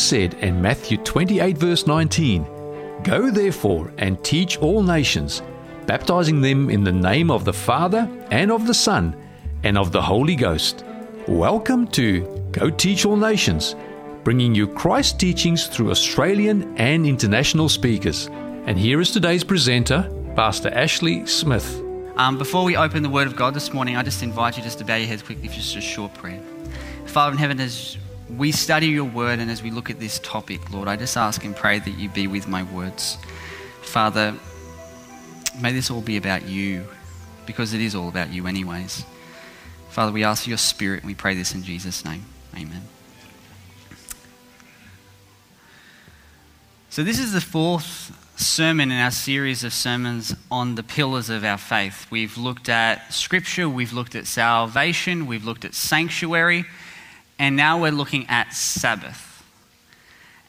Jesus said in Matthew 28, verse 19, Go therefore and teach all nations, baptizing them in the name of the Father and of the Son and of the Holy Ghost. Welcome to Go Teach All Nations, bringing you Christ teachings through Australian and international speakers. And here is today's presenter, Pastor Ashley Smith. Um, before we open the Word of God this morning, I just invite you just to bow your heads quickly for just a short prayer. Father in heaven, as we study your Word and as we look at this topic, Lord, I just ask and pray that you be with my words. Father, may this all be about you, because it is all about you, anyways. Father, we ask for your Spirit and we pray this in Jesus' name. Amen. So, this is the fourth sermon in our series of sermons on the pillars of our faith. We've looked at Scripture, we've looked at salvation, we've looked at sanctuary, and now we're looking at Sabbath.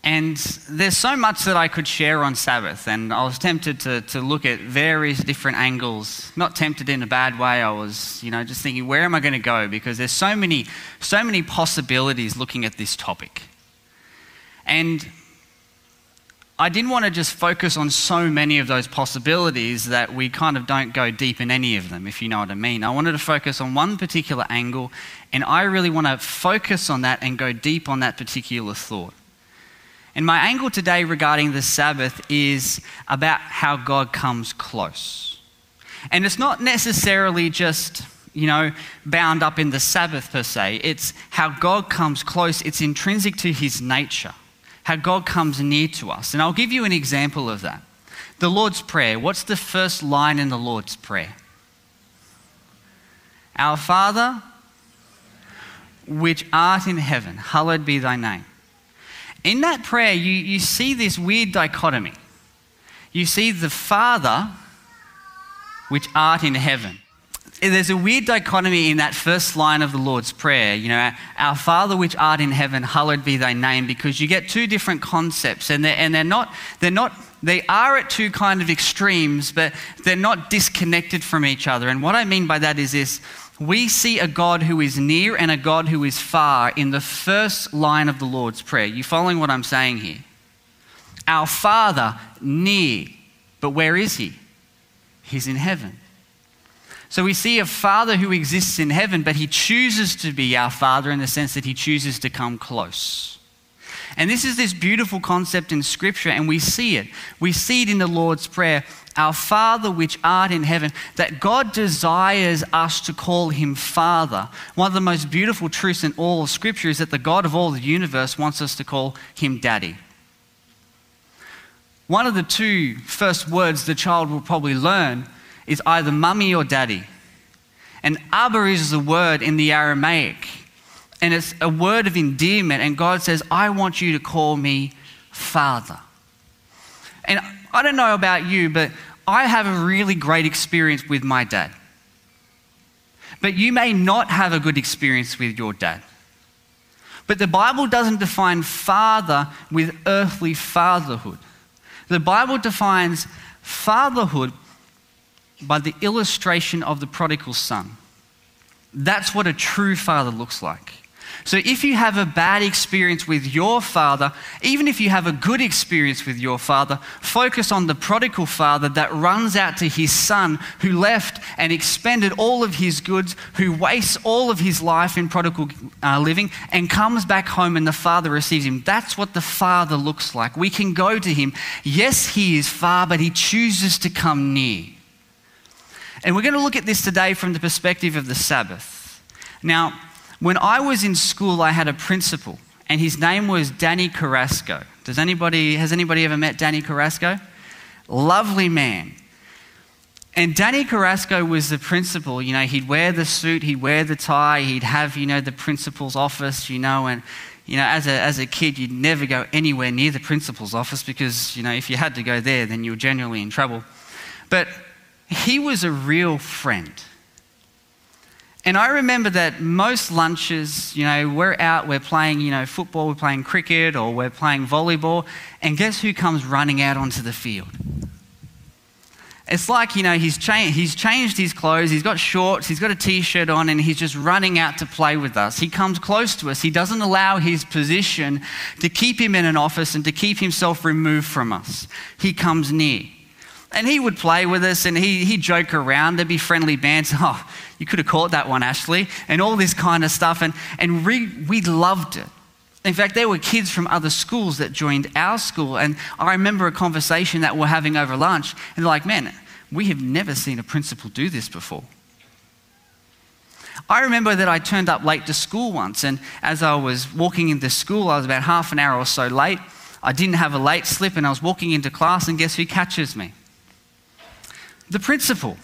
And there's so much that I could share on Sabbath, and I was tempted to, to look at various different angles. Not tempted in a bad way, I was, you know, just thinking, where am I going to go? Because there's so many, so many possibilities looking at this topic. And I didn't want to just focus on so many of those possibilities that we kind of don't go deep in any of them, if you know what I mean. I wanted to focus on one particular angle, and I really want to focus on that and go deep on that particular thought. And my angle today regarding the Sabbath is about how God comes close. And it's not necessarily just, you know, bound up in the Sabbath per se. It's how God comes close. It's intrinsic to his nature, how God comes near to us. And I'll give you an example of that. The Lord's Prayer. What's the first line in the Lord's Prayer? Our Father, which art in heaven, hallowed be thy name. In that prayer, you, you see this weird dichotomy. You see the Father, which art in heaven. There's a weird dichotomy in that first line of the Lord's Prayer. You know, our Father which art in heaven, hallowed be thy name, because you get two different concepts, and they're, and they're not, they're not, they are at two kind of extremes, but they're not disconnected from each other. And what I mean by that is this we see a God who is near and a God who is far in the first line of the Lord's Prayer. You following what I'm saying here? Our Father near, but where is He? He's in heaven. So we see a Father who exists in heaven, but He chooses to be our Father in the sense that He chooses to come close. And this is this beautiful concept in Scripture, and we see it. We see it in the Lord's Prayer Our Father which art in heaven, that God desires us to call Him Father. One of the most beautiful truths in all of Scripture is that the God of all the universe wants us to call Him Daddy. One of the two first words the child will probably learn is either mummy or daddy. And Abba is the word in the Aramaic and it's a word of endearment. And God says, I want you to call me Father. And I don't know about you, but I have a really great experience with my dad. But you may not have a good experience with your dad. But the Bible doesn't define father with earthly fatherhood. The Bible defines fatherhood by the illustration of the prodigal son. That's what a true father looks like. So if you have a bad experience with your father, even if you have a good experience with your father, focus on the prodigal father that runs out to his son who left and expended all of his goods, who wastes all of his life in prodigal uh, living and comes back home and the father receives him. That's what the father looks like. We can go to him. Yes, he is far, but he chooses to come near. And we're going to look at this today from the perspective of the Sabbath. Now, when I was in school, I had a principal, and his name was Danny Carrasco. Does anybody, has anybody ever met Danny Carrasco? Lovely man. And Danny Carrasco was the principal. You know, he'd wear the suit, he'd wear the tie, he'd have, you know, the principal's office, you know, and, you know, as a, as a kid, you'd never go anywhere near the principal's office because, you know, if you had to go there, then you were generally in trouble. But he was a real friend. And I remember that most lunches, you know, we're out, we're playing, you know, football, we're playing cricket, or we're playing volleyball, and guess who comes running out onto the field? It's like, you know, he's, cha- he's changed his clothes, he's got shorts, he's got a t shirt on, and he's just running out to play with us. He comes close to us. He doesn't allow his position to keep him in an office and to keep himself removed from us. He comes near. And he would play with us and he, he'd joke around. There'd be friendly bands. Oh, you could have caught that one, Ashley. And all this kind of stuff. And, and we, we loved it. In fact, there were kids from other schools that joined our school. And I remember a conversation that we're having over lunch. And they're like, man, we have never seen a principal do this before. I remember that I turned up late to school once. And as I was walking into school, I was about half an hour or so late. I didn't have a late slip. And I was walking into class. And guess who catches me? The principal.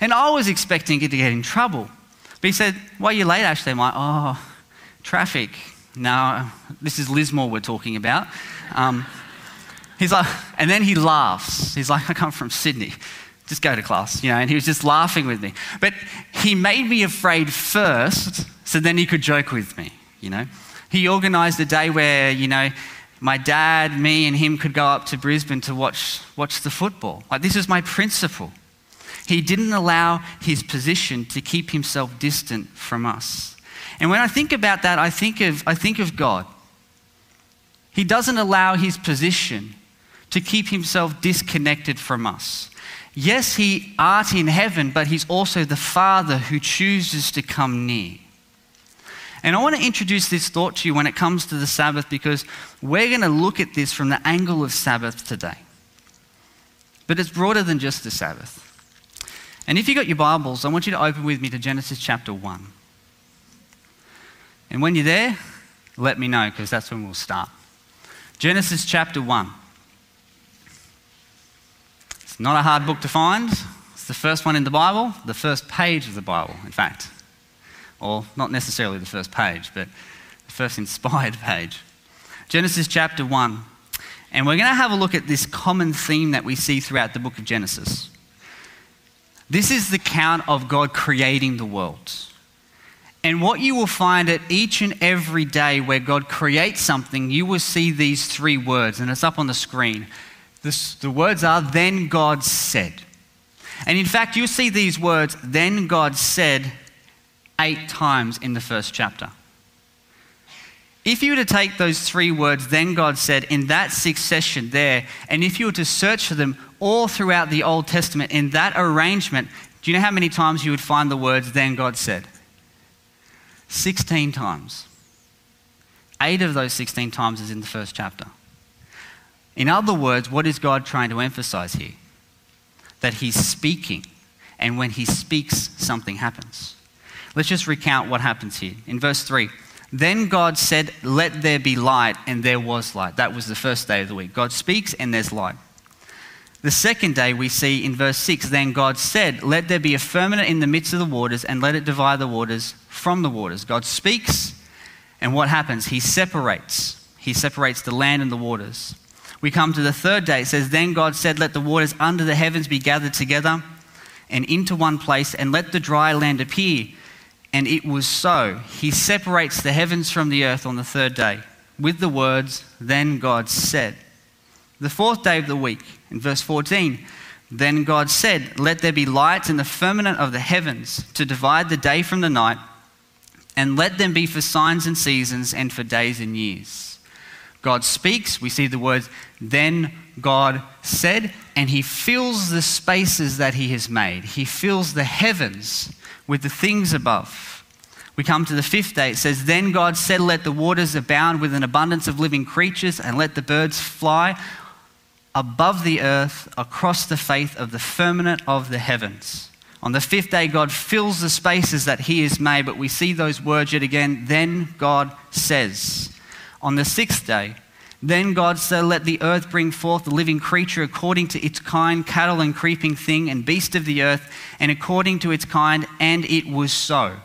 And I was expecting to get in trouble. But he said, Why are you late, Ashley? I'm like, Oh, traffic. No, this is Lismore we're talking about. Um, he's like, and then he laughs. He's like, I come from Sydney. Just go to class, you know, and he was just laughing with me. But he made me afraid first, so then he could joke with me, you know. He organized a day where, you know, my dad, me, and him could go up to Brisbane to watch, watch the football. Like, this is my principal. He didn't allow his position to keep himself distant from us. And when I think about that, I think of, I think of God. He doesn't allow his position to keep himself disconnected from us. Yes, he art in heaven, but he's also the Father who chooses to come near. And I want to introduce this thought to you when it comes to the Sabbath because we're going to look at this from the angle of Sabbath today. But it's broader than just the Sabbath. And if you've got your Bibles, I want you to open with me to Genesis chapter 1. And when you're there, let me know because that's when we'll start. Genesis chapter 1. It's not a hard book to find. It's the first one in the Bible, the first page of the Bible, in fact. Or not necessarily the first page, but the first inspired page. Genesis chapter 1. And we're going to have a look at this common theme that we see throughout the book of Genesis. This is the count of God creating the world. And what you will find at each and every day where God creates something, you will see these three words, and it's up on the screen. This, the words are, Then God said. And in fact, you'll see these words, Then God said, eight times in the first chapter. If you were to take those three words, then God said, in that succession there, and if you were to search for them all throughout the Old Testament in that arrangement, do you know how many times you would find the words, then God said? 16 times. Eight of those 16 times is in the first chapter. In other words, what is God trying to emphasize here? That He's speaking, and when He speaks, something happens. Let's just recount what happens here. In verse 3, then God said, Let there be light, and there was light. That was the first day of the week. God speaks, and there's light. The second day we see in verse 6 Then God said, Let there be a firmament in the midst of the waters, and let it divide the waters from the waters. God speaks, and what happens? He separates. He separates the land and the waters. We come to the third day. It says, Then God said, Let the waters under the heavens be gathered together and into one place, and let the dry land appear. And it was so. He separates the heavens from the earth on the third day with the words, Then God said. The fourth day of the week, in verse 14, then God said, Let there be lights in the firmament of the heavens to divide the day from the night, and let them be for signs and seasons and for days and years. God speaks, we see the words, then God said, and He fills the spaces that He has made. He fills the heavens with the things above. We come to the fifth day. It says, Then God said, Let the waters abound with an abundance of living creatures, and let the birds fly above the earth across the face of the firmament of the heavens. On the fifth day, God fills the spaces that He has made, but we see those words yet again. Then God says. On the sixth day, then God said, Let the earth bring forth the living creature according to its kind, cattle and creeping thing, and beast of the earth, and according to its kind, and it was so.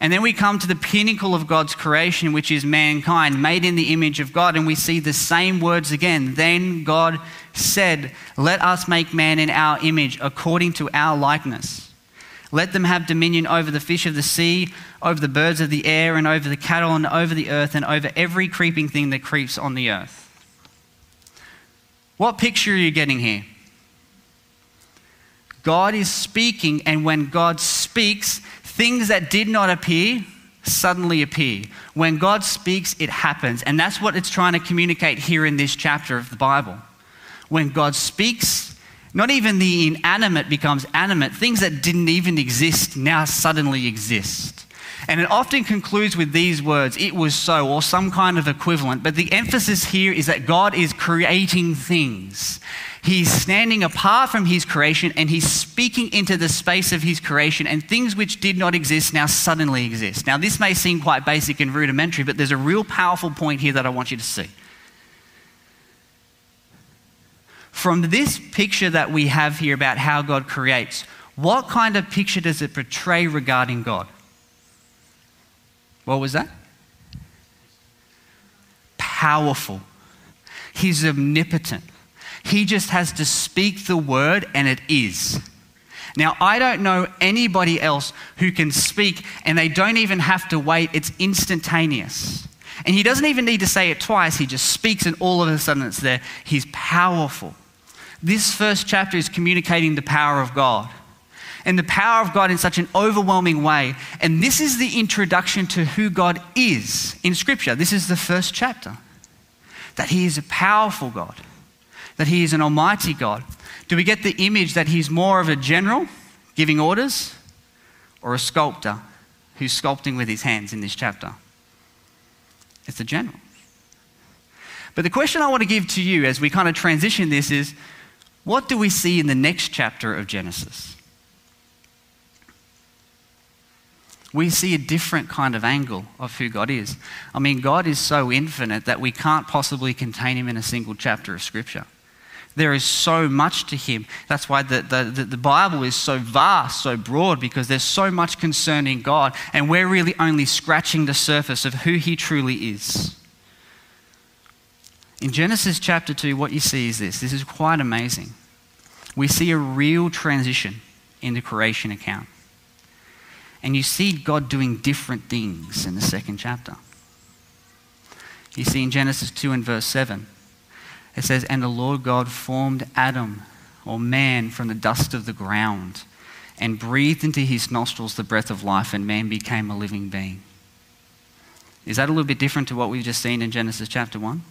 And then we come to the pinnacle of God's creation, which is mankind, made in the image of God, and we see the same words again. Then God said, Let us make man in our image, according to our likeness. Let them have dominion over the fish of the sea, over the birds of the air, and over the cattle, and over the earth, and over every creeping thing that creeps on the earth. What picture are you getting here? God is speaking, and when God speaks, things that did not appear suddenly appear. When God speaks, it happens. And that's what it's trying to communicate here in this chapter of the Bible. When God speaks, not even the inanimate becomes animate. Things that didn't even exist now suddenly exist. And it often concludes with these words, it was so, or some kind of equivalent. But the emphasis here is that God is creating things. He's standing apart from his creation and he's speaking into the space of his creation, and things which did not exist now suddenly exist. Now, this may seem quite basic and rudimentary, but there's a real powerful point here that I want you to see. From this picture that we have here about how God creates, what kind of picture does it portray regarding God? What was that? Powerful. He's omnipotent. He just has to speak the word and it is. Now, I don't know anybody else who can speak and they don't even have to wait, it's instantaneous. And he doesn't even need to say it twice, he just speaks and all of a sudden it's there. He's powerful. This first chapter is communicating the power of God and the power of God in such an overwhelming way. And this is the introduction to who God is in Scripture. This is the first chapter that He is a powerful God, that He is an almighty God. Do we get the image that He's more of a general giving orders or a sculptor who's sculpting with his hands in this chapter? It's a general. But the question I want to give to you as we kind of transition this is what do we see in the next chapter of Genesis? We see a different kind of angle of who God is. I mean, God is so infinite that we can't possibly contain him in a single chapter of Scripture. There is so much to him. That's why the, the, the, Bible is so vast, so broad, because there's so much concerning God, and we're really only scratching the surface of who he truly is. In Genesis chapter 2, what you see is this this is quite amazing. We see a real transition in the creation account. And you see God doing different things in the second chapter. You see in Genesis 2 and verse 7, it says, And the Lord God formed Adam, or man, from the dust of the ground, and breathed into his nostrils the breath of life, and man became a living being. Is that a little bit different to what we've just seen in Genesis chapter 1?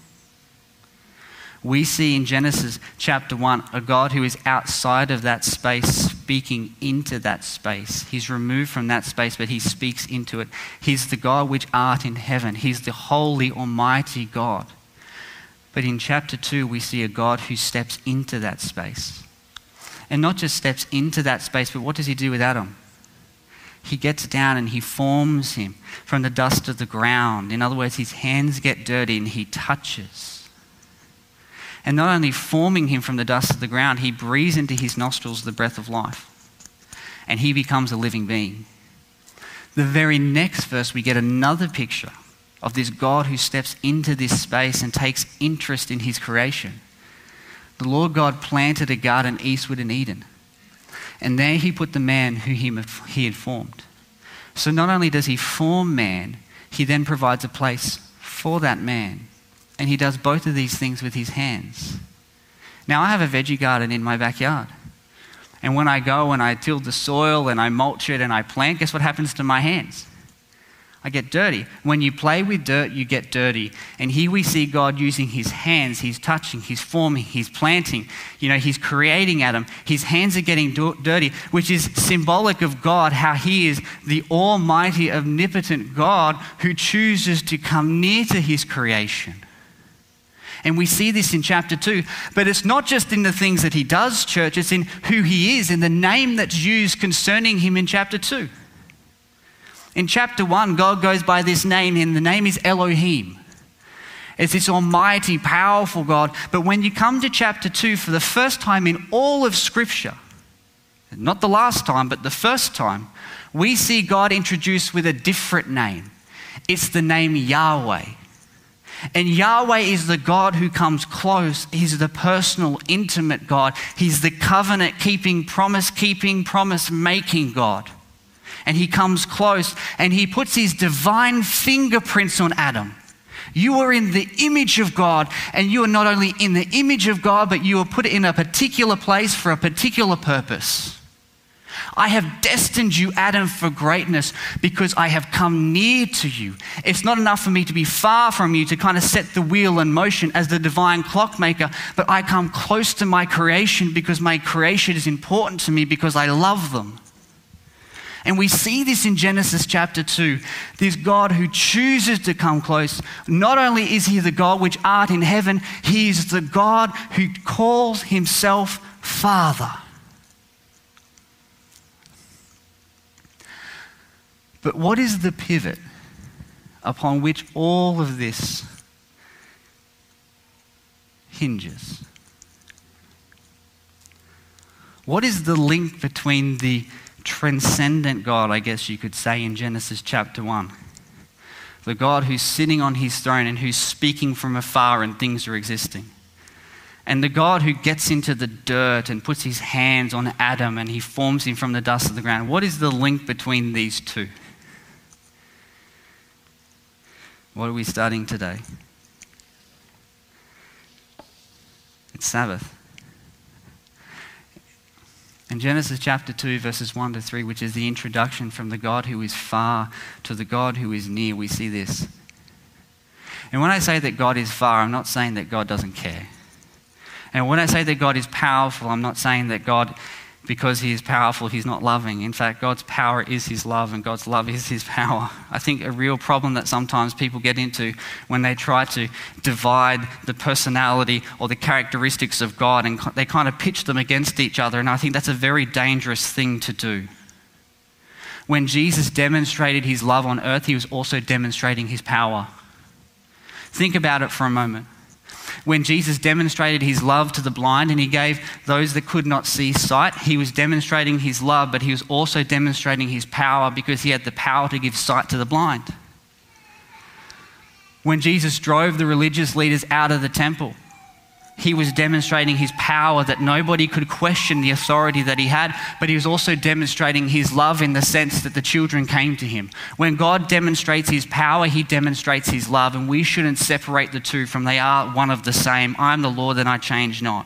We see in Genesis chapter 1 a God who is outside of that space, speaking into that space. He's removed from that space, but he speaks into it. He's the God which art in heaven, He's the holy, almighty God. But in chapter 2, we see a God who steps into that space. And not just steps into that space, but what does he do with Adam? He gets down and he forms him from the dust of the ground. In other words, his hands get dirty and he touches and not only forming him from the dust of the ground, he breathes into his nostrils the breath of life. And he becomes a living being. The very next verse, we get another picture of this God who steps into this space and takes interest in his creation. The Lord God planted a garden eastward in Eden. And there he put the man who he had formed. So not only does he form man, he then provides a place for that man and he does both of these things with his hands. Now, I have a veggie garden in my backyard. And when I go and I till the soil and I mulch it and I plant, guess what happens to my hands? I get dirty. When you play with dirt, you get dirty. And here we see God using his hands. He's touching, he's forming, he's planting. You know, he's creating Adam. His hands are getting dirty, which is symbolic of God, how he is the almighty, omnipotent God who chooses to come near to his creation. And we see this in chapter 2. But it's not just in the things that he does, church, it's in who he is, in the name that's used concerning him in chapter 2. In chapter 1, God goes by this name, and the name is Elohim. It's this almighty, powerful God. But when you come to chapter 2, for the first time in all of Scripture, not the last time, but the first time, we see God introduced with a different name. It's the name Yahweh. And Yahweh is the God who comes close. He's the personal, intimate God. He's the covenant keeping, promise keeping, promise making God. And he comes close and he puts his divine fingerprints on Adam. You are in the image of God, and you are not only in the image of God, but you are put in a particular place for a particular purpose. I have destined you, Adam, for greatness because I have come near to you. It's not enough for me to be far from you to kind of set the wheel in motion as the divine clockmaker, but I come close to my creation because my creation is important to me because I love them. And we see this in Genesis chapter 2. This God who chooses to come close. Not only is he the God which art in heaven, he is the God who calls himself Father. But what is the pivot upon which all of this hinges? What is the link between the transcendent God, I guess you could say, in Genesis chapter 1? The God who's sitting on his throne and who's speaking from afar and things are existing. And the God who gets into the dirt and puts his hands on Adam and he forms him from the dust of the ground. What is the link between these two? What are we studying today? It's Sabbath. In Genesis chapter 2, verses 1 to 3, which is the introduction from the God who is far to the God who is near, we see this. And when I say that God is far, I'm not saying that God doesn't care. And when I say that God is powerful, I'm not saying that God because he is powerful, he's not loving. In fact, God's power is his love, and God's love is his power. I think a real problem that sometimes people get into when they try to divide the personality or the characteristics of God and they kind of pitch them against each other, and I think that's a very dangerous thing to do. When Jesus demonstrated his love on earth, he was also demonstrating his power. Think about it for a moment when Jesus demonstrated his love to the blind and he gave those that could not see sight, he was demonstrating his love, but he was also demonstrating his power because he had the power to give sight to the blind. When Jesus drove the religious leaders out of the temple, he was demonstrating his power that nobody could question the authority that he had, but he was also demonstrating his love in the sense that the children came to him. When God demonstrates his power, he demonstrates his love, and we shouldn't separate the two from they are one of the same. I am the Lord and I change not.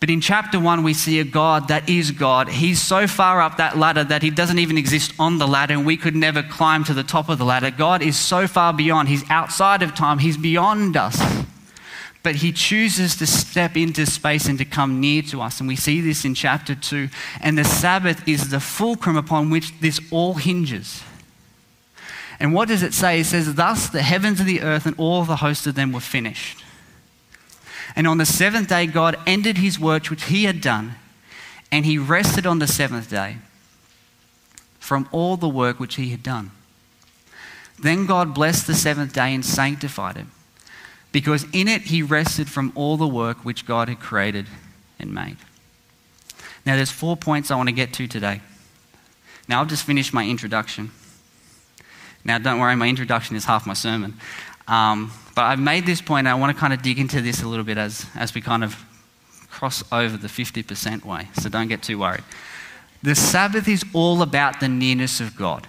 But in chapter 1, we see a God that is God. He's so far up that ladder that he doesn't even exist on the ladder, and we could never climb to the top of the ladder. God is so far beyond. He's outside of time, He's beyond us. But he chooses to step into space and to come near to us. And we see this in chapter 2. And the Sabbath is the fulcrum upon which this all hinges. And what does it say? It says, Thus the heavens and the earth and all the hosts of them were finished. And on the seventh day, God ended his work which he had done, and he rested on the seventh day from all the work which he had done. Then God blessed the seventh day and sanctified it because in it he rested from all the work which God had created and made. Now, there's four points I want to get to today. Now, I've just finished my introduction. Now, don't worry, my introduction is half my sermon. Um, but I've made this point, and I want to kind of dig into this a little bit as, as we kind of cross over the 50% way. So don't get too worried. The Sabbath is all about the nearness of God.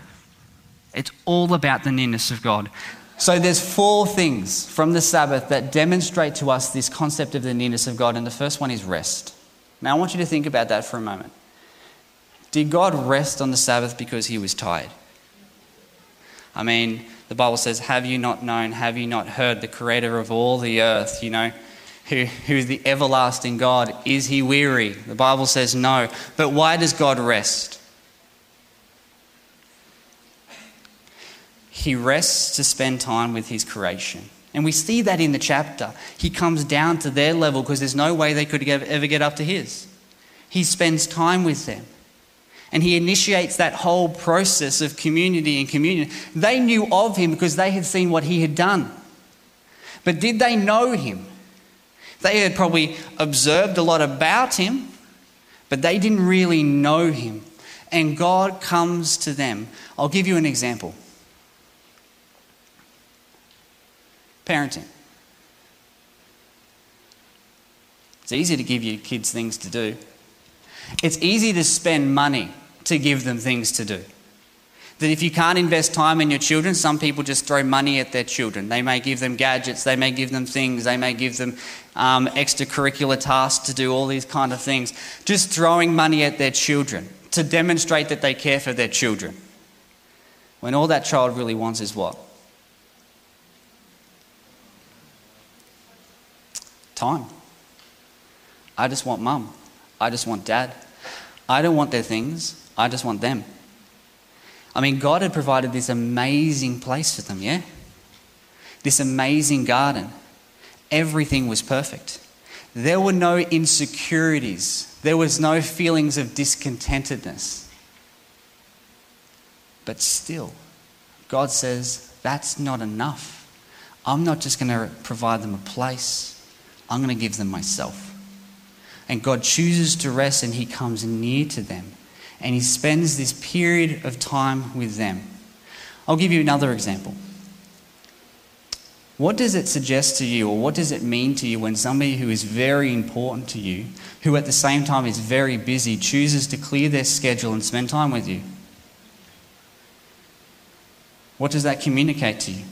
It's all about the nearness of God. So there's four things from the Sabbath that demonstrate to us this concept of the nearness of God, and the first one is rest. Now I want you to think about that for a moment. Did God rest on the Sabbath because he was tired? I mean, the Bible says, Have you not known, have you not heard the creator of all the earth, you know, who, who is the everlasting God? Is he weary? The Bible says no. But why does God rest? He rests to spend time with his creation. And we see that in the chapter. He comes down to their level because there's no way they could ever get up to his. He spends time with them. And he initiates that whole process of community and communion. They knew of him because they had seen what he had done. But did they know him? They had probably observed a lot about him, but they didn't really know him. And God comes to them. I'll give you an example. Parenting. It's easy to give your kids things to do. It's easy to spend money to give them things to do. That if you can't invest time in your children, some people just throw money at their children. They may give them gadgets, they may give them things, they may give them um, extracurricular tasks to do all these kind of things. Just throwing money at their children to demonstrate that they care for their children. When all that child really wants is what? Time. I just want mum. I just want dad. I don't want their things. I just want them. I mean, God had provided this amazing place for them, yeah? This amazing garden. Everything was perfect. There were no insecurities, there was no feelings of discontentedness. But still, God says, that's not enough. I'm not just going to provide them a place, I'm going to give them myself. And God chooses to rest and He comes near to them and he spends this period of time with them. I'll give you another example. What does it suggest to you, or what does it mean to you when somebody who is very important to you, who at the same time is very busy, chooses to clear their schedule and spend time with you? What does that communicate to you?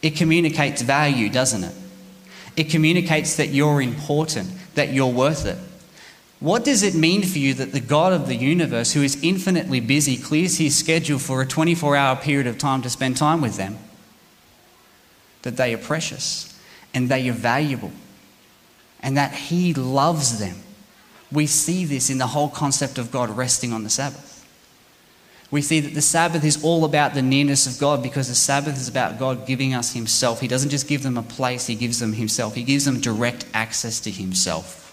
It communicates value, doesn't it? It communicates that you're important, that you're worth it. What does it mean for you that the God of the universe, who is infinitely busy, clears his schedule for a 24 hour period of time to spend time with them? That they are precious and they are valuable and that he loves them. We see this in the whole concept of God resting on the Sabbath. We see that the Sabbath is all about the nearness of God because the Sabbath is about God giving us Himself. He doesn't just give them a place, He gives them Himself. He gives them direct access to Himself.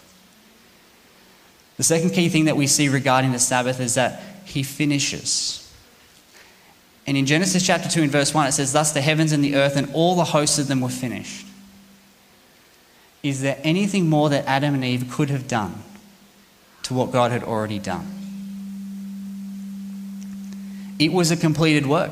The second key thing that we see regarding the Sabbath is that he finishes. And in Genesis chapter 2 and verse 1, it says, Thus the heavens and the earth and all the hosts of them were finished. Is there anything more that Adam and Eve could have done to what God had already done? It was a completed work.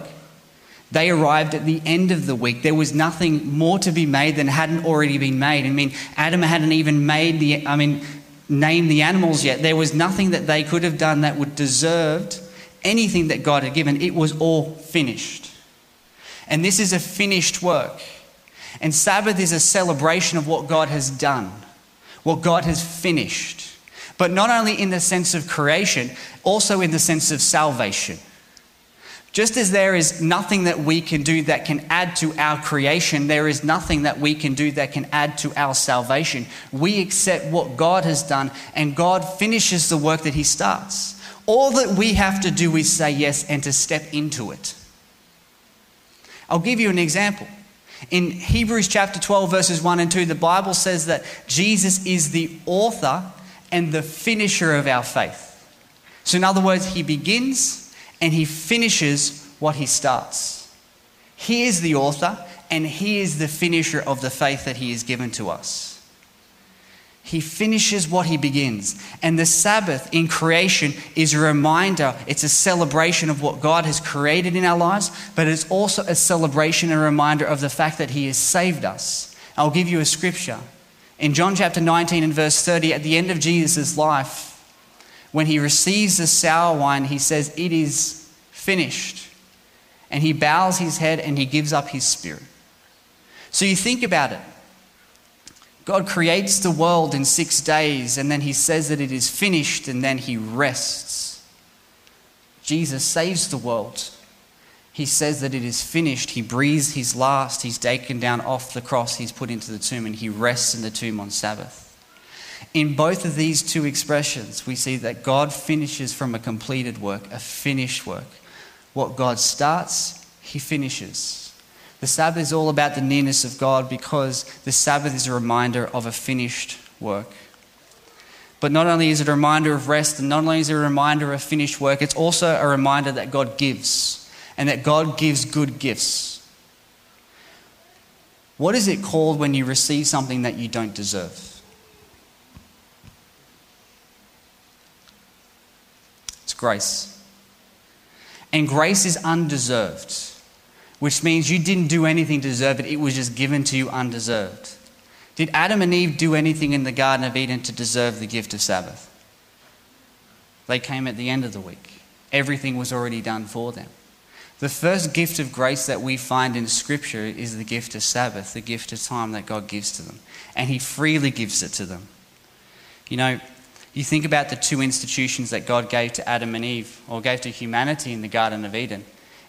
They arrived at the end of the week. There was nothing more to be made than hadn't already been made. I mean, Adam hadn't even made the, I mean, name the animals yet. There was nothing that they could have done that would deserved anything that God had given. It was all finished. And this is a finished work. And Sabbath is a celebration of what God has done, what God has finished. But not only in the sense of creation, also in the sense of salvation. Just as there is nothing that we can do that can add to our creation, there is nothing that we can do that can add to our salvation. We accept what God has done, and God finishes the work that He starts. All that we have to do is say yes and to step into it. I'll give you an example. In Hebrews chapter 12, verses 1 and 2, the Bible says that Jesus is the author and the finisher of our faith. So, in other words, He begins and he finishes what he starts. He is the author and he is the finisher of the faith that he has given to us. He finishes what he begins. And the Sabbath in creation is a reminder, it's a celebration of what God has created in our lives, but it's also a celebration and a reminder of the fact that he has saved us. I'll give you a scripture. In John chapter 19 and verse 30, at the end of Jesus' life, when he receives the sour wine, he says, It is finished. And he bows his head and he gives up his spirit. So you think about it. God creates the world in six days and then he says that it is finished and then he rests. Jesus saves the world. He says that it is finished. He breathes his last. He's taken down off the cross. He's put into the tomb and he rests in the tomb on Sabbath. In both of these two expressions, we see that God finishes from a completed work, a finished work. What God starts, He finishes. The Sabbath is all about the nearness of God because the Sabbath is a reminder of a finished work. But not only is it a reminder of rest, and not only is it a reminder of finished work, it's also a reminder that God gives and that God gives good gifts. What is it called when you receive something that you don't deserve? Grace. And grace is undeserved, which means you didn't do anything to deserve it, it was just given to you undeserved. Did Adam and Eve do anything in the Garden of Eden to deserve the gift of Sabbath? They came at the end of the week. Everything was already done for them. The first gift of grace that we find in Scripture is the gift of Sabbath, the gift of time that God gives to them. And He freely gives it to them. You know, you think about the two institutions that God gave to Adam and Eve, or gave to humanity in the Garden of Eden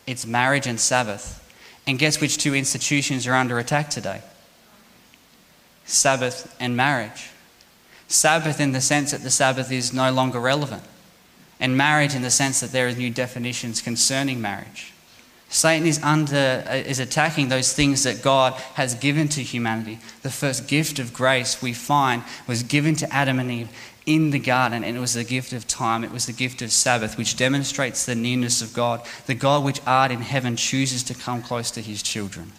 it's marriage and Sabbath. And guess which two institutions are under attack today? Sabbath and marriage. Sabbath in the sense that the Sabbath is no longer relevant, and marriage in the sense that there are new definitions concerning marriage. Satan is, under, uh, is attacking those things that God has given to humanity. The first gift of grace we find was given to Adam and Eve in the garden, and it was the gift of time. It was the gift of Sabbath, which demonstrates the nearness of God. The God which art in heaven chooses to come close to his children.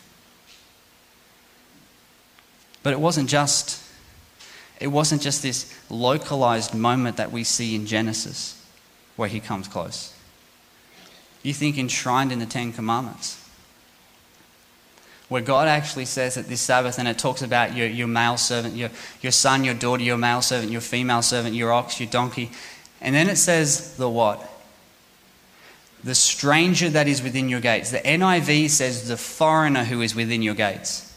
But it wasn't just it wasn't just this localized moment that we see in Genesis where he comes close you think enshrined in the Ten Commandments. Where God actually says that this Sabbath, and it talks about your, your male servant, your, your son, your daughter, your male servant, your female servant, your ox, your donkey. And then it says the what? The stranger that is within your gates. The NIV says the foreigner who is within your gates.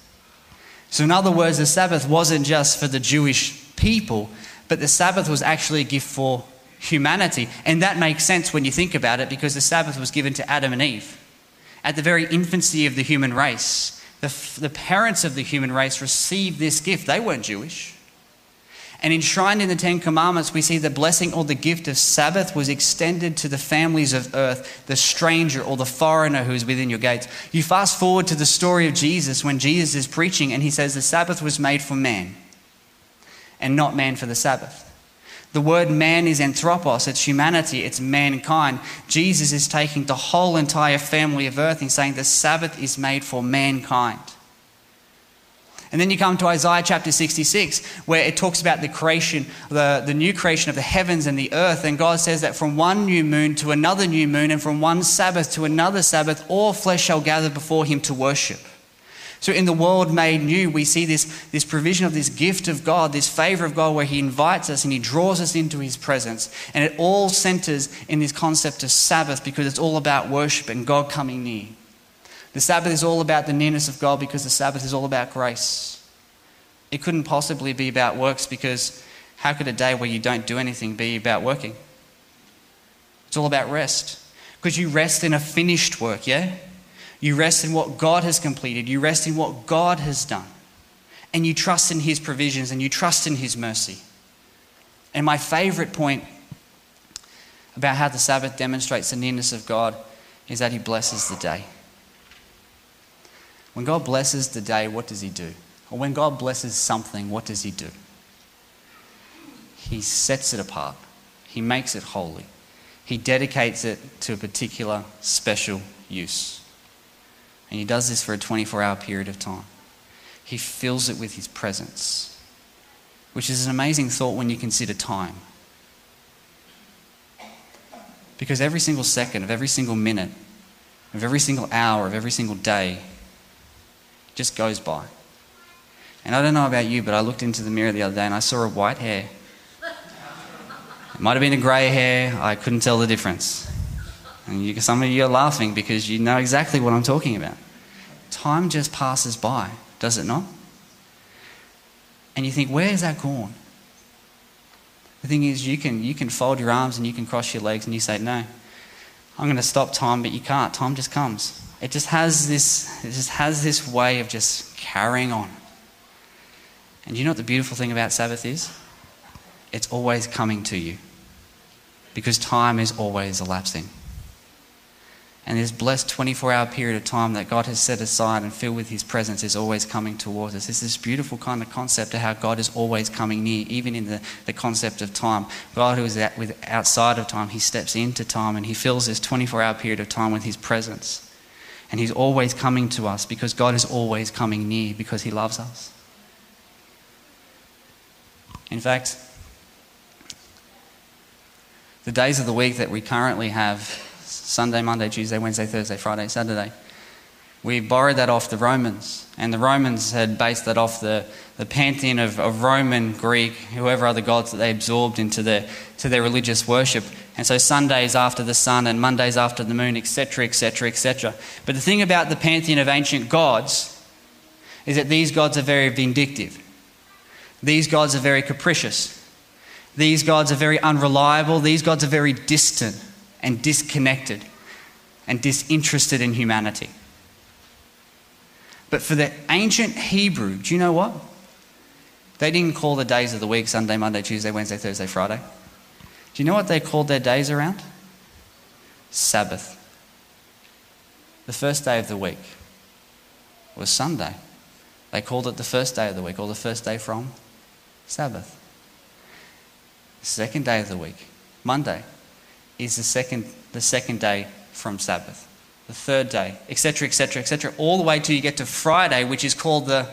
So, in other words, the Sabbath wasn't just for the Jewish people, but the Sabbath was actually a gift for humanity. And that makes sense when you think about it because the Sabbath was given to Adam and Eve. At the very infancy of the human race, the, the parents of the human race received this gift. They weren't Jewish. And enshrined in the Ten Commandments, we see the blessing or the gift of Sabbath was extended to the families of earth, the stranger or the foreigner who is within your gates. You fast forward to the story of Jesus when Jesus is preaching and he says the Sabbath was made for man and not man for the Sabbath. The word man is anthropos, it's humanity, it's mankind. Jesus is taking the whole entire family of earth and saying the Sabbath is made for mankind. And then you come to Isaiah chapter 66, where it talks about the creation, the, the new creation of the heavens and the earth. And God says that from one new moon to another new moon, and from one Sabbath to another Sabbath, all flesh shall gather before him to worship. So, in the world made new, we see this, this provision of this gift of God, this favor of God, where He invites us and He draws us into His presence. And it all centers in this concept of Sabbath because it's all about worship and God coming near. The Sabbath is all about the nearness of God because the Sabbath is all about grace. It couldn't possibly be about works because how could a day where you don't do anything be about working? It's all about rest. Because you rest in a finished work, yeah? You rest in what God has completed. You rest in what God has done. And you trust in His provisions and you trust in His mercy. And my favorite point about how the Sabbath demonstrates the nearness of God is that He blesses the day. When God blesses the day, what does He do? Or when God blesses something, what does He do? He sets it apart, He makes it holy, He dedicates it to a particular special use. And he does this for a 24 hour period of time. He fills it with his presence, which is an amazing thought when you consider time. Because every single second of every single minute, of every single hour, of every single day just goes by. And I don't know about you, but I looked into the mirror the other day and I saw a white hair. It might have been a grey hair, I couldn't tell the difference. And you, some of you are laughing because you know exactly what I'm talking about. Time just passes by, does it not? And you think, where's that gone? The thing is, you can, you can fold your arms and you can cross your legs and you say, no, I'm going to stop time, but you can't. Time just comes. It just has this, it just has this way of just carrying on. And you know what the beautiful thing about Sabbath is? It's always coming to you because time is always elapsing. And this blessed 24 hour period of time that God has set aside and filled with His presence is always coming towards us. It's this beautiful kind of concept of how God is always coming near, even in the, the concept of time. God, who is at, with, outside of time, He steps into time and He fills this 24 hour period of time with His presence. And He's always coming to us because God is always coming near because He loves us. In fact, the days of the week that we currently have Sunday, Monday, Tuesday, Wednesday, Thursday, Friday, Saturday. We borrowed that off the Romans, and the Romans had based that off the, the pantheon of, of Roman, Greek, whoever other gods that they absorbed into their, to their religious worship. And so Sundays after the sun and Mondays after the moon, etc., etc., etc. But the thing about the pantheon of ancient gods is that these gods are very vindictive. These gods are very capricious. These gods are very unreliable. These gods are very distant and disconnected and disinterested in humanity. But for the ancient Hebrew, do you know what? They didn't call the days of the week Sunday, Monday, Tuesday, Wednesday, Thursday, Friday. Do you know what they called their days around? Sabbath. The first day of the week was Sunday. They called it the first day of the week or the first day from Sabbath. Second day of the week, Monday, is the second, the second day from Sabbath the third day, etc., etc., etc., all the way till you get to Friday, which is called the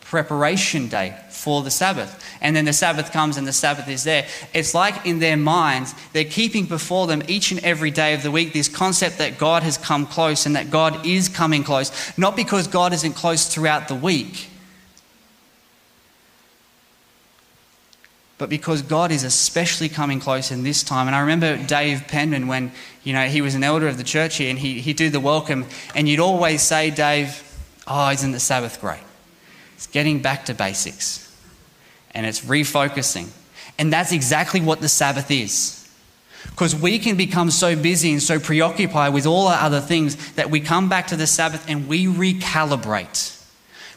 preparation day for the Sabbath. And then the Sabbath comes and the Sabbath is there. It's like in their minds, they're keeping before them each and every day of the week this concept that God has come close and that God is coming close, not because God isn't close throughout the week but because God is especially coming close in this time. And I remember Dave Penman when, you know, he was an elder of the church here and he, he'd do the welcome and you'd always say, Dave, oh, isn't the Sabbath great? It's getting back to basics and it's refocusing. And that's exactly what the Sabbath is. Because we can become so busy and so preoccupied with all our other things that we come back to the Sabbath and we recalibrate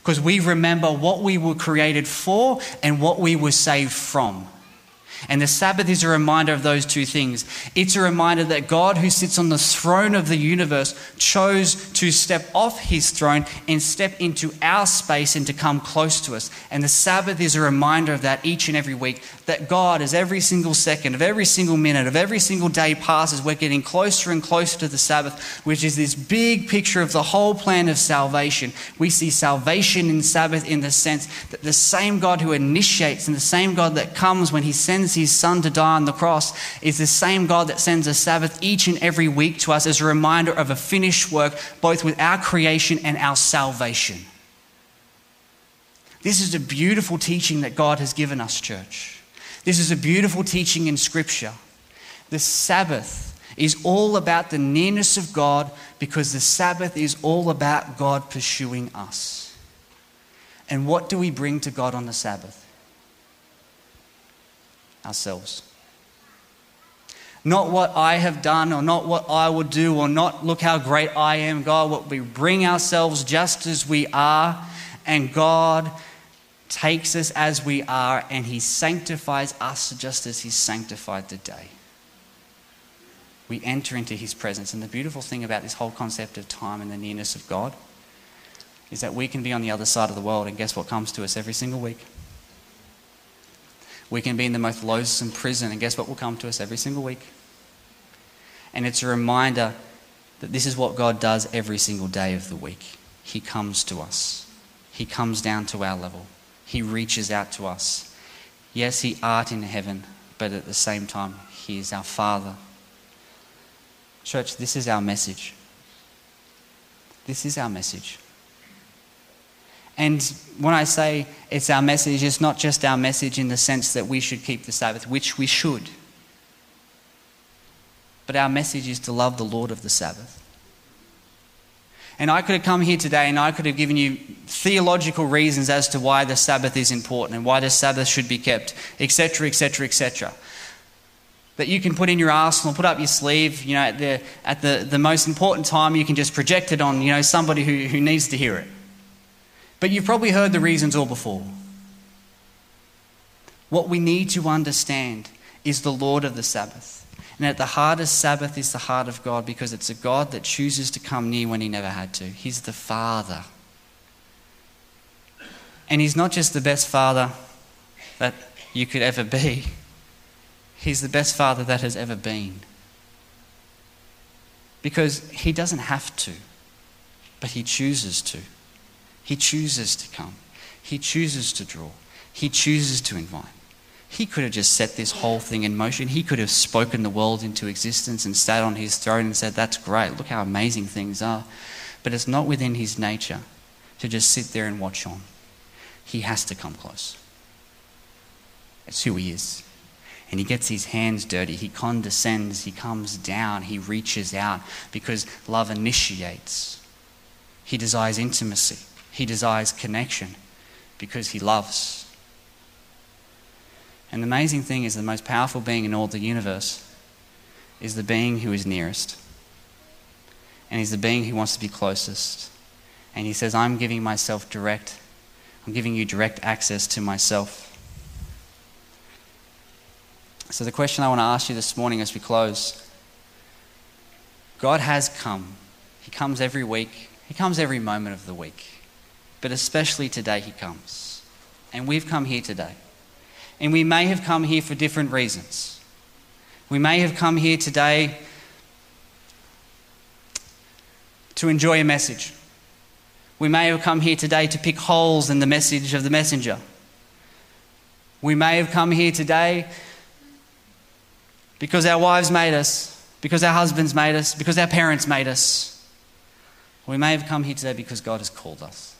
because we remember what we were created for and what we were saved from. And the Sabbath is a reminder of those two things. It's a reminder that God, who sits on the throne of the universe, chose to step off his throne and step into our space and to come close to us. And the Sabbath is a reminder of that each and every week. That God, as every single second, of every single minute, of every single day passes, we're getting closer and closer to the Sabbath, which is this big picture of the whole plan of salvation. We see salvation in Sabbath in the sense that the same God who initiates and the same God that comes when he sends sends his son to die on the cross is the same God that sends a Sabbath each and every week to us as a reminder of a finished work, both with our creation and our salvation. This is a beautiful teaching that God has given us, church. This is a beautiful teaching in Scripture. The Sabbath is all about the nearness of God because the Sabbath is all about God pursuing us. And what do we bring to God on the Sabbath? Ourselves. Not what I have done or not what I will do or not look how great I am, God. What we bring ourselves just as we are, and God takes us as we are, and He sanctifies us just as He sanctified the day. We enter into His presence. And the beautiful thing about this whole concept of time and the nearness of God is that we can be on the other side of the world, and guess what comes to us every single week? We can be in the most loathsome prison, and guess what will come to us every single week? And it's a reminder that this is what God does every single day of the week. He comes to us, He comes down to our level, He reaches out to us. Yes, He art in heaven, but at the same time, He is our Father. Church, this is our message. This is our message. And when I say it's our message, it's not just our message in the sense that we should keep the Sabbath, which we should. But our message is to love the Lord of the Sabbath. And I could have come here today and I could have given you theological reasons as to why the Sabbath is important and why the Sabbath should be kept, etc., etc., etc. That you can put in your arsenal, put up your sleeve, you know, at the, at the, the most important time, you can just project it on, you know, somebody who, who needs to hear it. But you've probably heard the reasons all before. What we need to understand is the Lord of the Sabbath. And at the heart of Sabbath is the heart of God because it's a God that chooses to come near when he never had to. He's the Father. And he's not just the best Father that you could ever be, he's the best Father that has ever been. Because he doesn't have to, but he chooses to. He chooses to come. He chooses to draw. He chooses to invite. He could have just set this whole thing in motion. He could have spoken the world into existence and sat on his throne and said, That's great. Look how amazing things are. But it's not within his nature to just sit there and watch on. He has to come close. It's who he is. And he gets his hands dirty. He condescends. He comes down. He reaches out because love initiates. He desires intimacy. He desires connection because he loves. And the amazing thing is, the most powerful being in all the universe is the being who is nearest. And he's the being who wants to be closest. And he says, I'm giving myself direct, I'm giving you direct access to myself. So, the question I want to ask you this morning as we close God has come. He comes every week, He comes every moment of the week. But especially today, He comes. And we've come here today. And we may have come here for different reasons. We may have come here today to enjoy a message. We may have come here today to pick holes in the message of the messenger. We may have come here today because our wives made us, because our husbands made us, because our parents made us. We may have come here today because God has called us.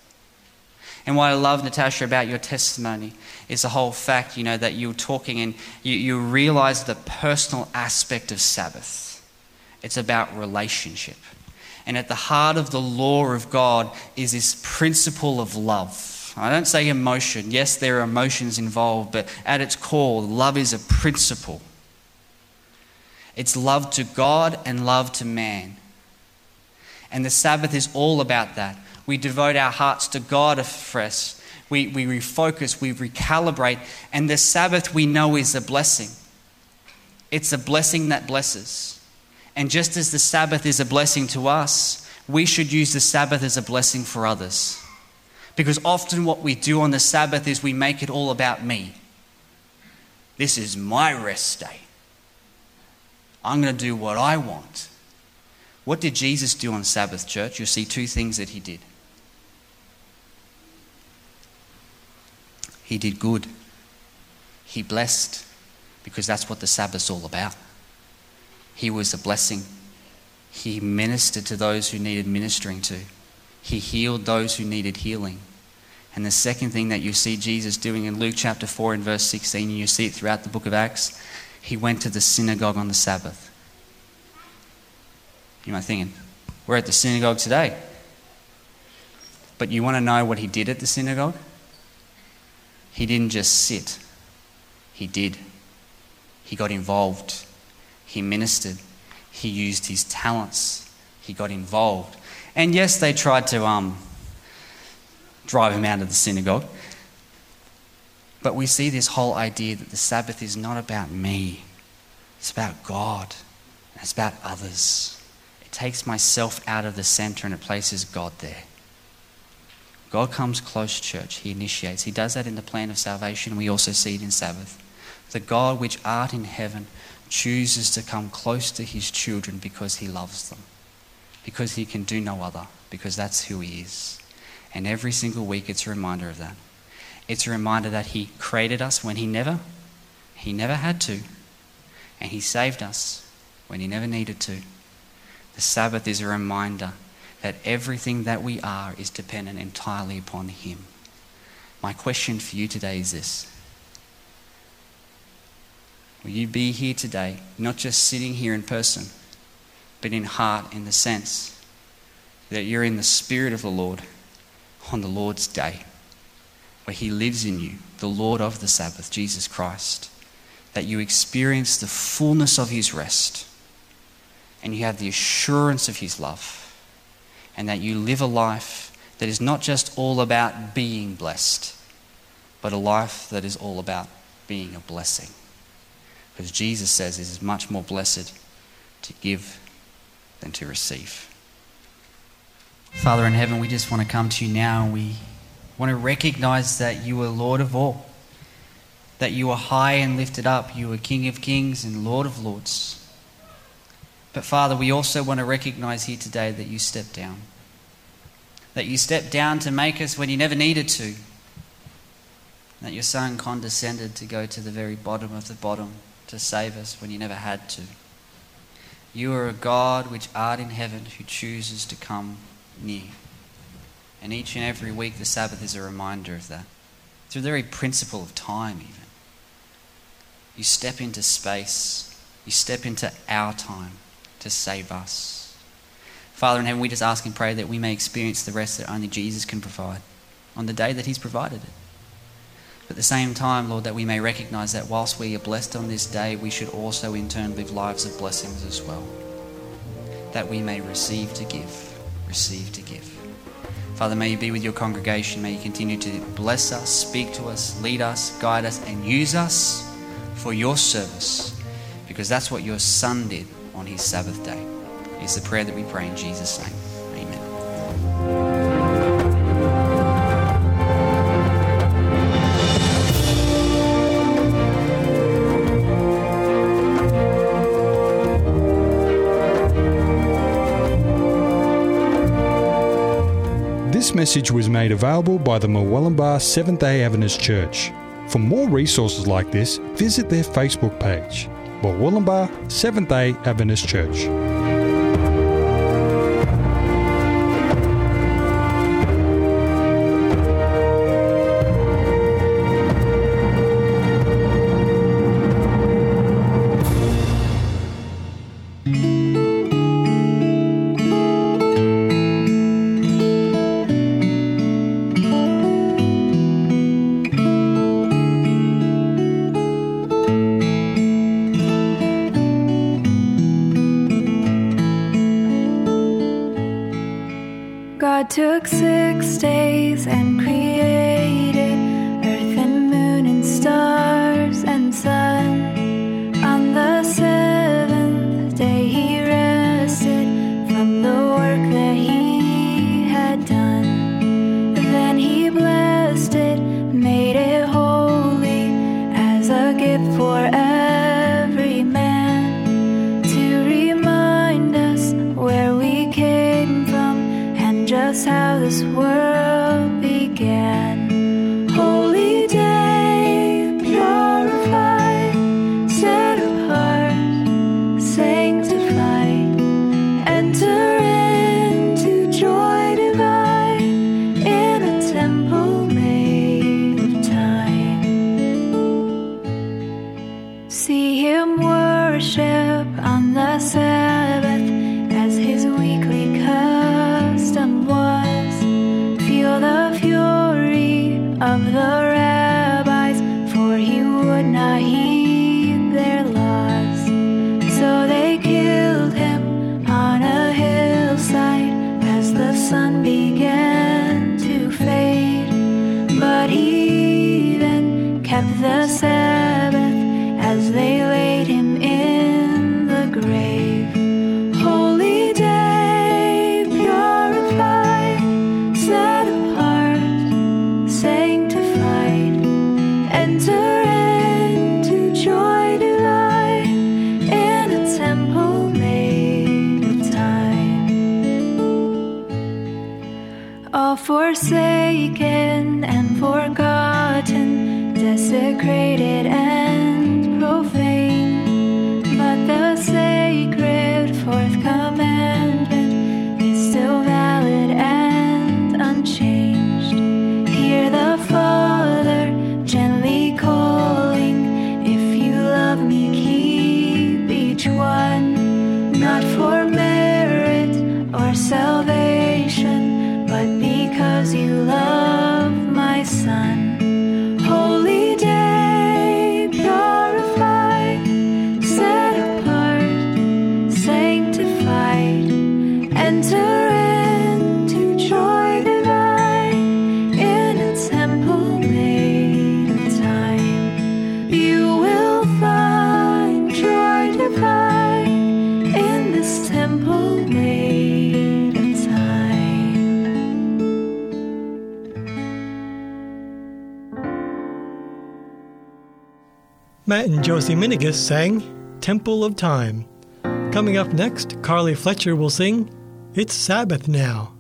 And what I love, Natasha, about your testimony is the whole fact, you know, that you're talking and you, you realize the personal aspect of Sabbath. It's about relationship. And at the heart of the law of God is this principle of love. I don't say emotion. Yes, there are emotions involved, but at its core, love is a principle. It's love to God and love to man. And the Sabbath is all about that. We devote our hearts to God afresh. We, we refocus, we recalibrate. And the Sabbath we know is a blessing. It's a blessing that blesses. And just as the Sabbath is a blessing to us, we should use the Sabbath as a blessing for others. Because often what we do on the Sabbath is we make it all about me. This is my rest day. I'm going to do what I want. What did Jesus do on Sabbath, church? You'll see two things that he did. He did good. He blessed, because that's what the Sabbath's all about. He was a blessing. He ministered to those who needed ministering to. He healed those who needed healing. And the second thing that you see Jesus doing in Luke chapter 4 and verse 16, and you see it throughout the book of Acts, he went to the synagogue on the Sabbath. You might thinking, we're at the synagogue today. But you want to know what he did at the synagogue? He didn't just sit, he did. He got involved, he ministered, he used his talents, he got involved. And yes, they tried to um, drive him out of the synagogue. But we see this whole idea that the Sabbath is not about me, it's about God, it's about others. It takes myself out of the center and it places God there. God comes close, church. He initiates. He does that in the plan of salvation. We also see it in Sabbath. The God which art in heaven chooses to come close to his children because he loves them, because he can do no other, because that's who he is. And every single week it's a reminder of that. It's a reminder that He created us when He never, He never had to. And He saved us when He never needed to. The Sabbath is a reminder that everything that we are is dependent entirely upon Him. My question for you today is this Will you be here today, not just sitting here in person, but in heart, in the sense that you're in the Spirit of the Lord on the Lord's day? where He lives in you, the Lord of the Sabbath, Jesus Christ, that you experience the fullness of His rest and you have the assurance of His love, and that you live a life that is not just all about being blessed, but a life that is all about being a blessing. Because Jesus says it is much more blessed to give than to receive. Father in heaven, we just want to come to you now and we want to recognize that you are Lord of all, that you are high and lifted up, you are King of kings and Lord of lords. But Father, we also want to recognize here today that you stepped down. That you stepped down to make us when you never needed to. That your Son condescended to go to the very bottom of the bottom to save us when you never had to. You are a God which art in heaven who chooses to come near. And each and every week, the Sabbath is a reminder of that. Through the very principle of time, even. You step into space, you step into our time to save us. Father in heaven, we just ask and pray that we may experience the rest that only Jesus can provide on the day that He's provided it. But at the same time, Lord, that we may recognize that whilst we are blessed on this day, we should also in turn live lives of blessings as well. That we may receive to give, receive to give. Father, may you be with your congregation. May you continue to bless us, speak to us, lead us, guide us, and use us for your service because that's what your Son did on his Sabbath day. It's the prayer that we pray in Jesus' name. Amen. This message was made available by the Murwillumbah Seventh day Adventist Church. For more resources like this, visit their Facebook page, Murwillumbah Seventh day Adventist Church. Matt and Josie Minigus sang Temple of Time. Coming up next, Carly Fletcher will sing It's Sabbath Now.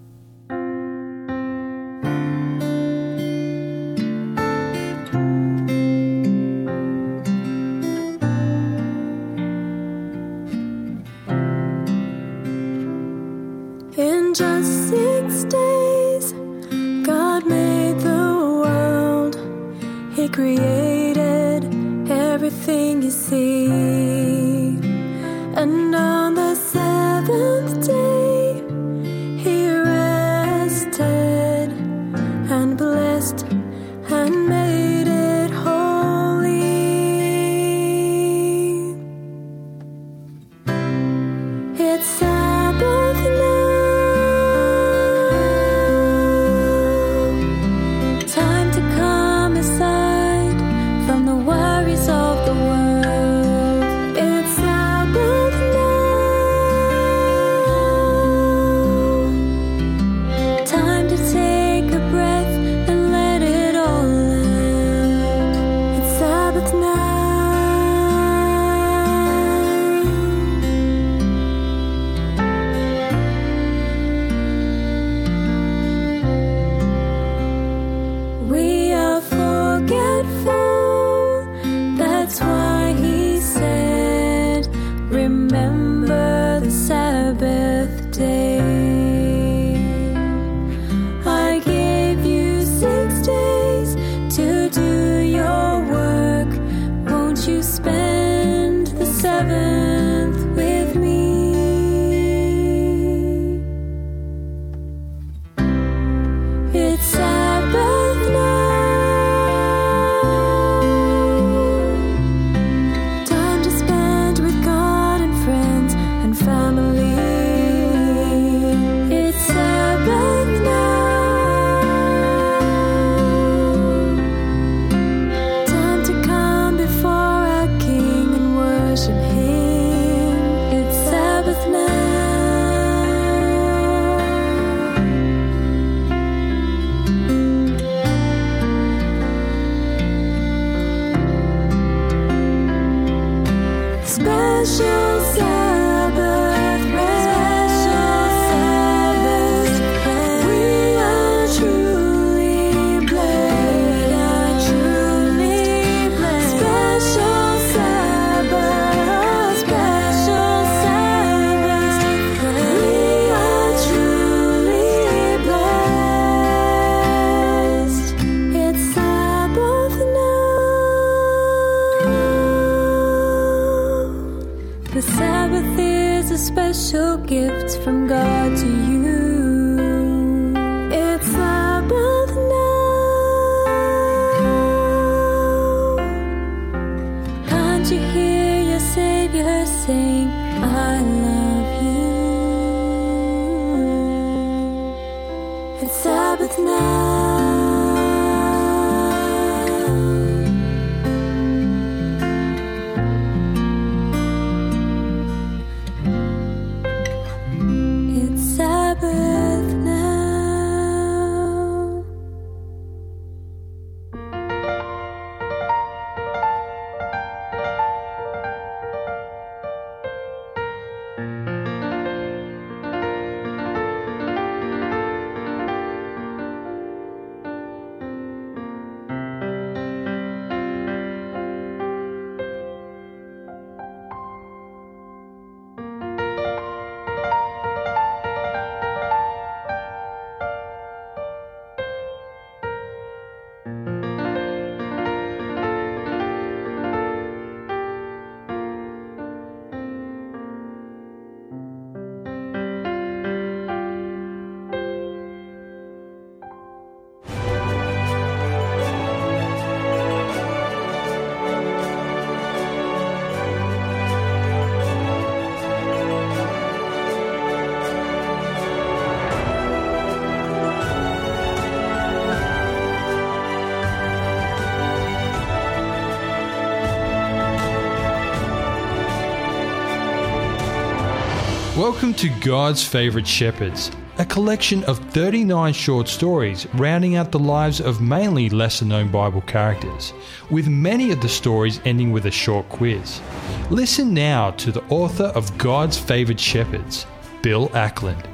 Welcome to God's Favorite Shepherds, a collection of 39 short stories rounding out the lives of mainly lesser known Bible characters, with many of the stories ending with a short quiz. Listen now to the author of God's Favorite Shepherds, Bill Ackland.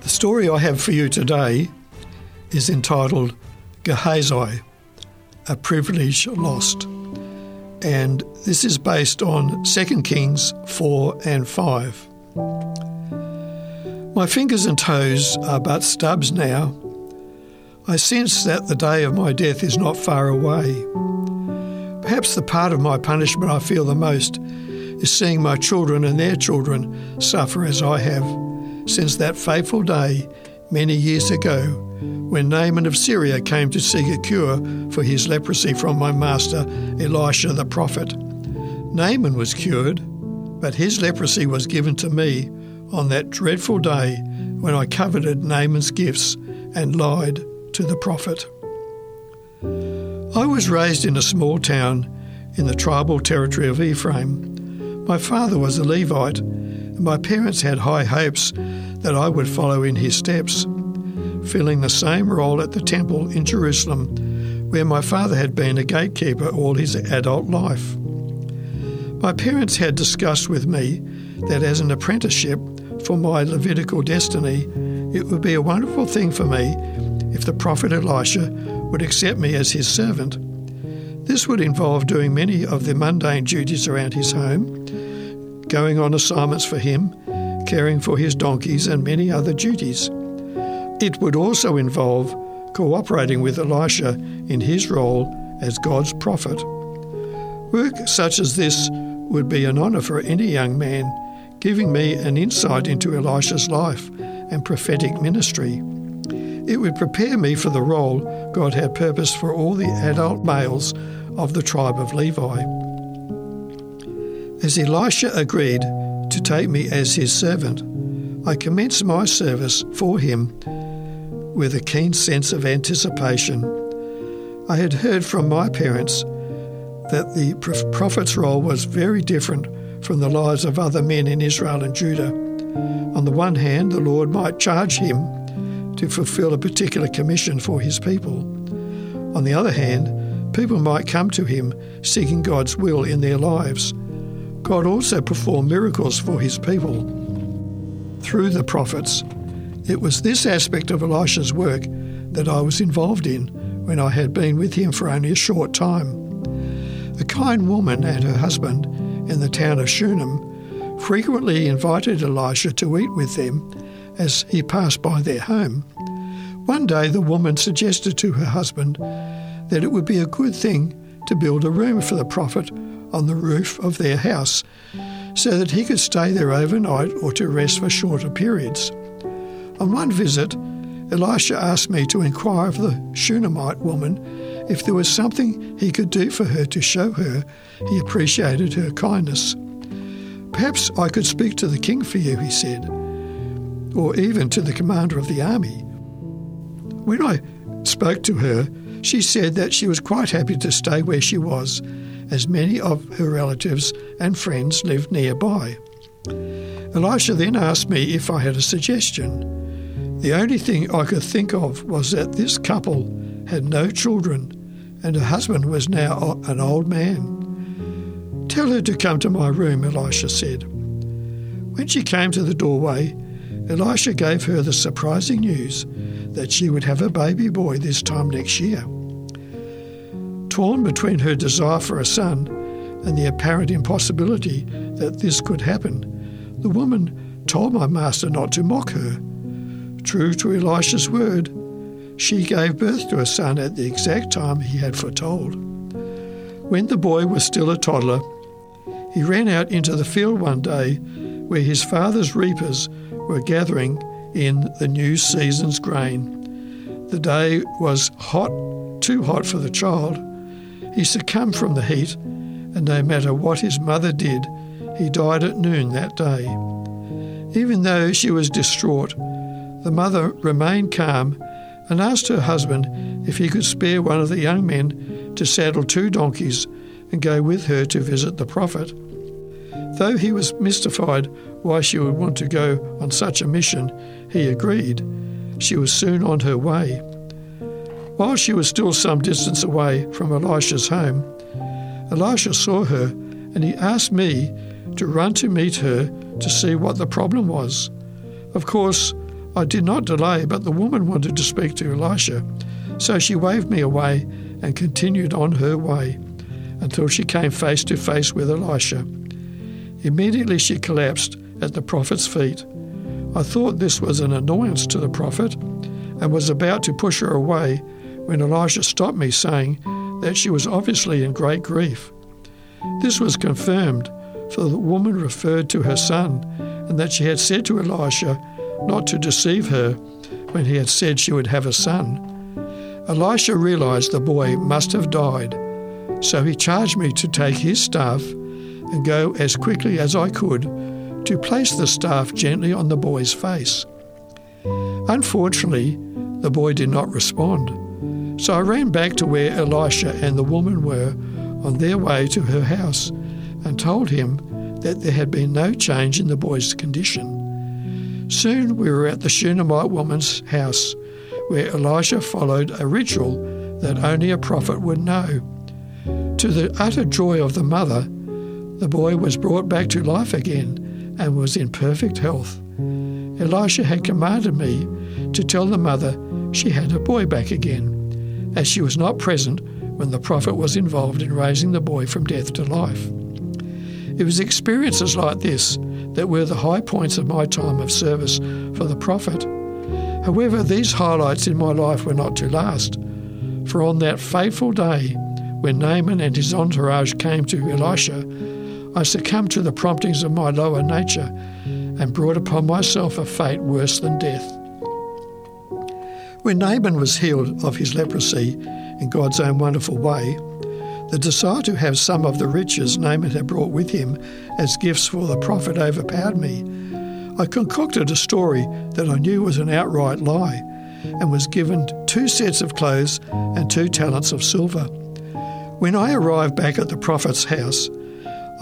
The story I have for you today is entitled Gehazi, A Privilege Lost, and this is based on 2 Kings 4 and 5. My fingers and toes are but stubs now. I sense that the day of my death is not far away. Perhaps the part of my punishment I feel the most is seeing my children and their children suffer as I have since that fateful day many years ago when Naaman of Syria came to seek a cure for his leprosy from my master Elisha the prophet. Naaman was cured but his leprosy was given to me on that dreadful day when I coveted Naaman's gifts and lied to the prophet. I was raised in a small town in the tribal territory of Ephraim. My father was a Levite, and my parents had high hopes that I would follow in his steps, filling the same role at the temple in Jerusalem, where my father had been a gatekeeper all his adult life. My parents had discussed with me that as an apprenticeship for my Levitical destiny, it would be a wonderful thing for me if the prophet Elisha would accept me as his servant. This would involve doing many of the mundane duties around his home, going on assignments for him, caring for his donkeys, and many other duties. It would also involve cooperating with Elisha in his role as God's prophet. Work such as this would be an honour for any young man, giving me an insight into Elisha's life and prophetic ministry. It would prepare me for the role God had purposed for all the adult males of the tribe of Levi. As Elisha agreed to take me as his servant, I commenced my service for him with a keen sense of anticipation. I had heard from my parents that the prophet's role was very different from the lives of other men in Israel and Judah. On the one hand, the Lord might charge him to fulfill a particular commission for his people. On the other hand, people might come to him seeking God's will in their lives. God also performed miracles for his people through the prophets. It was this aspect of Elisha's work that I was involved in when I had been with him for only a short time. A kind woman and her husband in the town of Shunem frequently invited Elisha to eat with them as he passed by their home. One day, the woman suggested to her husband that it would be a good thing to build a room for the prophet on the roof of their house so that he could stay there overnight or to rest for shorter periods. On one visit, Elisha asked me to inquire of the Shunammite woman if there was something he could do for her to show her he appreciated her kindness. Perhaps I could speak to the king for you, he said, or even to the commander of the army. When I spoke to her, she said that she was quite happy to stay where she was, as many of her relatives and friends lived nearby. Elisha then asked me if I had a suggestion. The only thing I could think of was that this couple had no children and her husband was now an old man. Tell her to come to my room, Elisha said. When she came to the doorway, Elisha gave her the surprising news that she would have a baby boy this time next year. Torn between her desire for a son and the apparent impossibility that this could happen, the woman told my master not to mock her. True to Elisha's word, she gave birth to a son at the exact time he had foretold. When the boy was still a toddler, he ran out into the field one day where his father's reapers were gathering in the new season's grain. The day was hot, too hot for the child. He succumbed from the heat, and no matter what his mother did, he died at noon that day. Even though she was distraught, the mother remained calm and asked her husband if he could spare one of the young men to saddle two donkeys and go with her to visit the prophet. Though he was mystified why she would want to go on such a mission, he agreed. She was soon on her way. While she was still some distance away from Elisha's home, Elisha saw her and he asked me to run to meet her to see what the problem was. Of course, I did not delay, but the woman wanted to speak to Elisha, so she waved me away and continued on her way until she came face to face with Elisha. Immediately she collapsed at the prophet's feet. I thought this was an annoyance to the prophet and was about to push her away when Elisha stopped me, saying that she was obviously in great grief. This was confirmed, for the woman referred to her son, and that she had said to Elisha not to deceive her when he had said she would have a son. Elisha realized the boy must have died, so he charged me to take his staff and go as quickly as I could to place the staff gently on the boy's face. Unfortunately, the boy did not respond, so I ran back to where Elisha and the woman were on their way to her house and told him that there had been no change in the boy's condition. Soon we were at the Shunammite woman's house, where Elisha followed a ritual that only a prophet would know. To the utter joy of the mother, the boy was brought back to life again and was in perfect health. Elisha had commanded me to tell the mother she had her boy back again, as she was not present when the prophet was involved in raising the boy from death to life. It was experiences like this that were the high points of my time of service for the prophet. However, these highlights in my life were not to last, for on that fateful day when Naaman and his entourage came to Elisha, I succumbed to the promptings of my lower nature and brought upon myself a fate worse than death. When Naaman was healed of his leprosy in God's own wonderful way, the desire to have some of the riches Naaman had brought with him as gifts for the prophet overpowered me. I concocted a story that I knew was an outright lie and was given two sets of clothes and two talents of silver. When I arrived back at the prophet's house,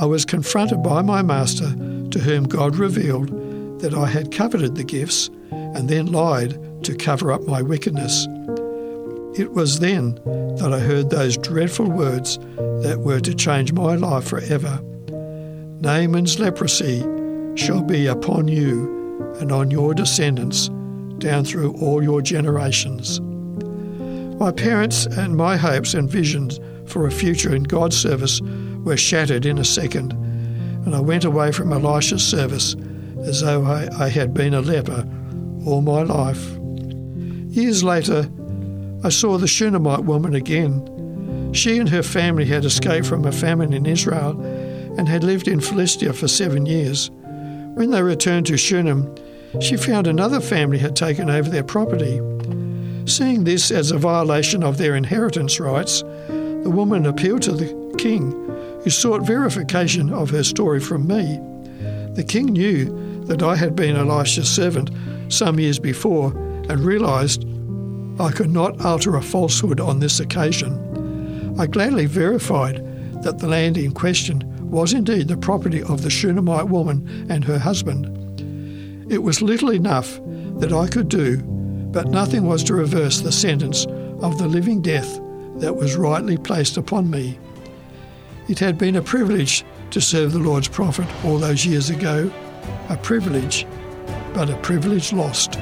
I was confronted by my master, to whom God revealed that I had coveted the gifts and then lied to cover up my wickedness. It was then that I heard those dreadful words that were to change my life forever. Naaman's leprosy shall be upon you and on your descendants down through all your generations. My parents and my hopes and visions for a future in God's service were shattered in a second, and I went away from Elisha's service as though I, I had been a leper all my life. Years later, I saw the Shunammite woman again. She and her family had escaped from a famine in Israel and had lived in Philistia for seven years. When they returned to Shunem, she found another family had taken over their property. Seeing this as a violation of their inheritance rights, the woman appealed to the king, who sought verification of her story from me. The king knew that I had been Elisha's servant some years before and realized I could not utter a falsehood on this occasion. I gladly verified that the land in question was indeed the property of the Shunammite woman and her husband. It was little enough that I could do, but nothing was to reverse the sentence of the living death that was rightly placed upon me. It had been a privilege to serve the Lord's prophet all those years ago, a privilege, but a privilege lost.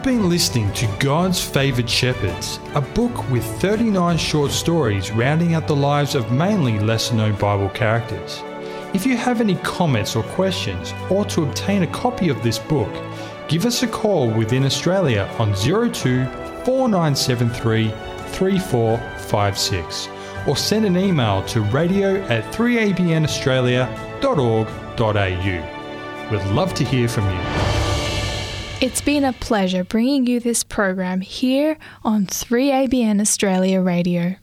You've been listening to God's Favoured Shepherds, a book with 39 short stories rounding out the lives of mainly lesser known Bible characters. If you have any comments or questions, or to obtain a copy of this book, give us a call within Australia on 02 4973 3456 or send an email to radio at 3abnaustralia.org.au. We'd love to hear from you. It's been a pleasure bringing you this program here on 3ABN Australia Radio.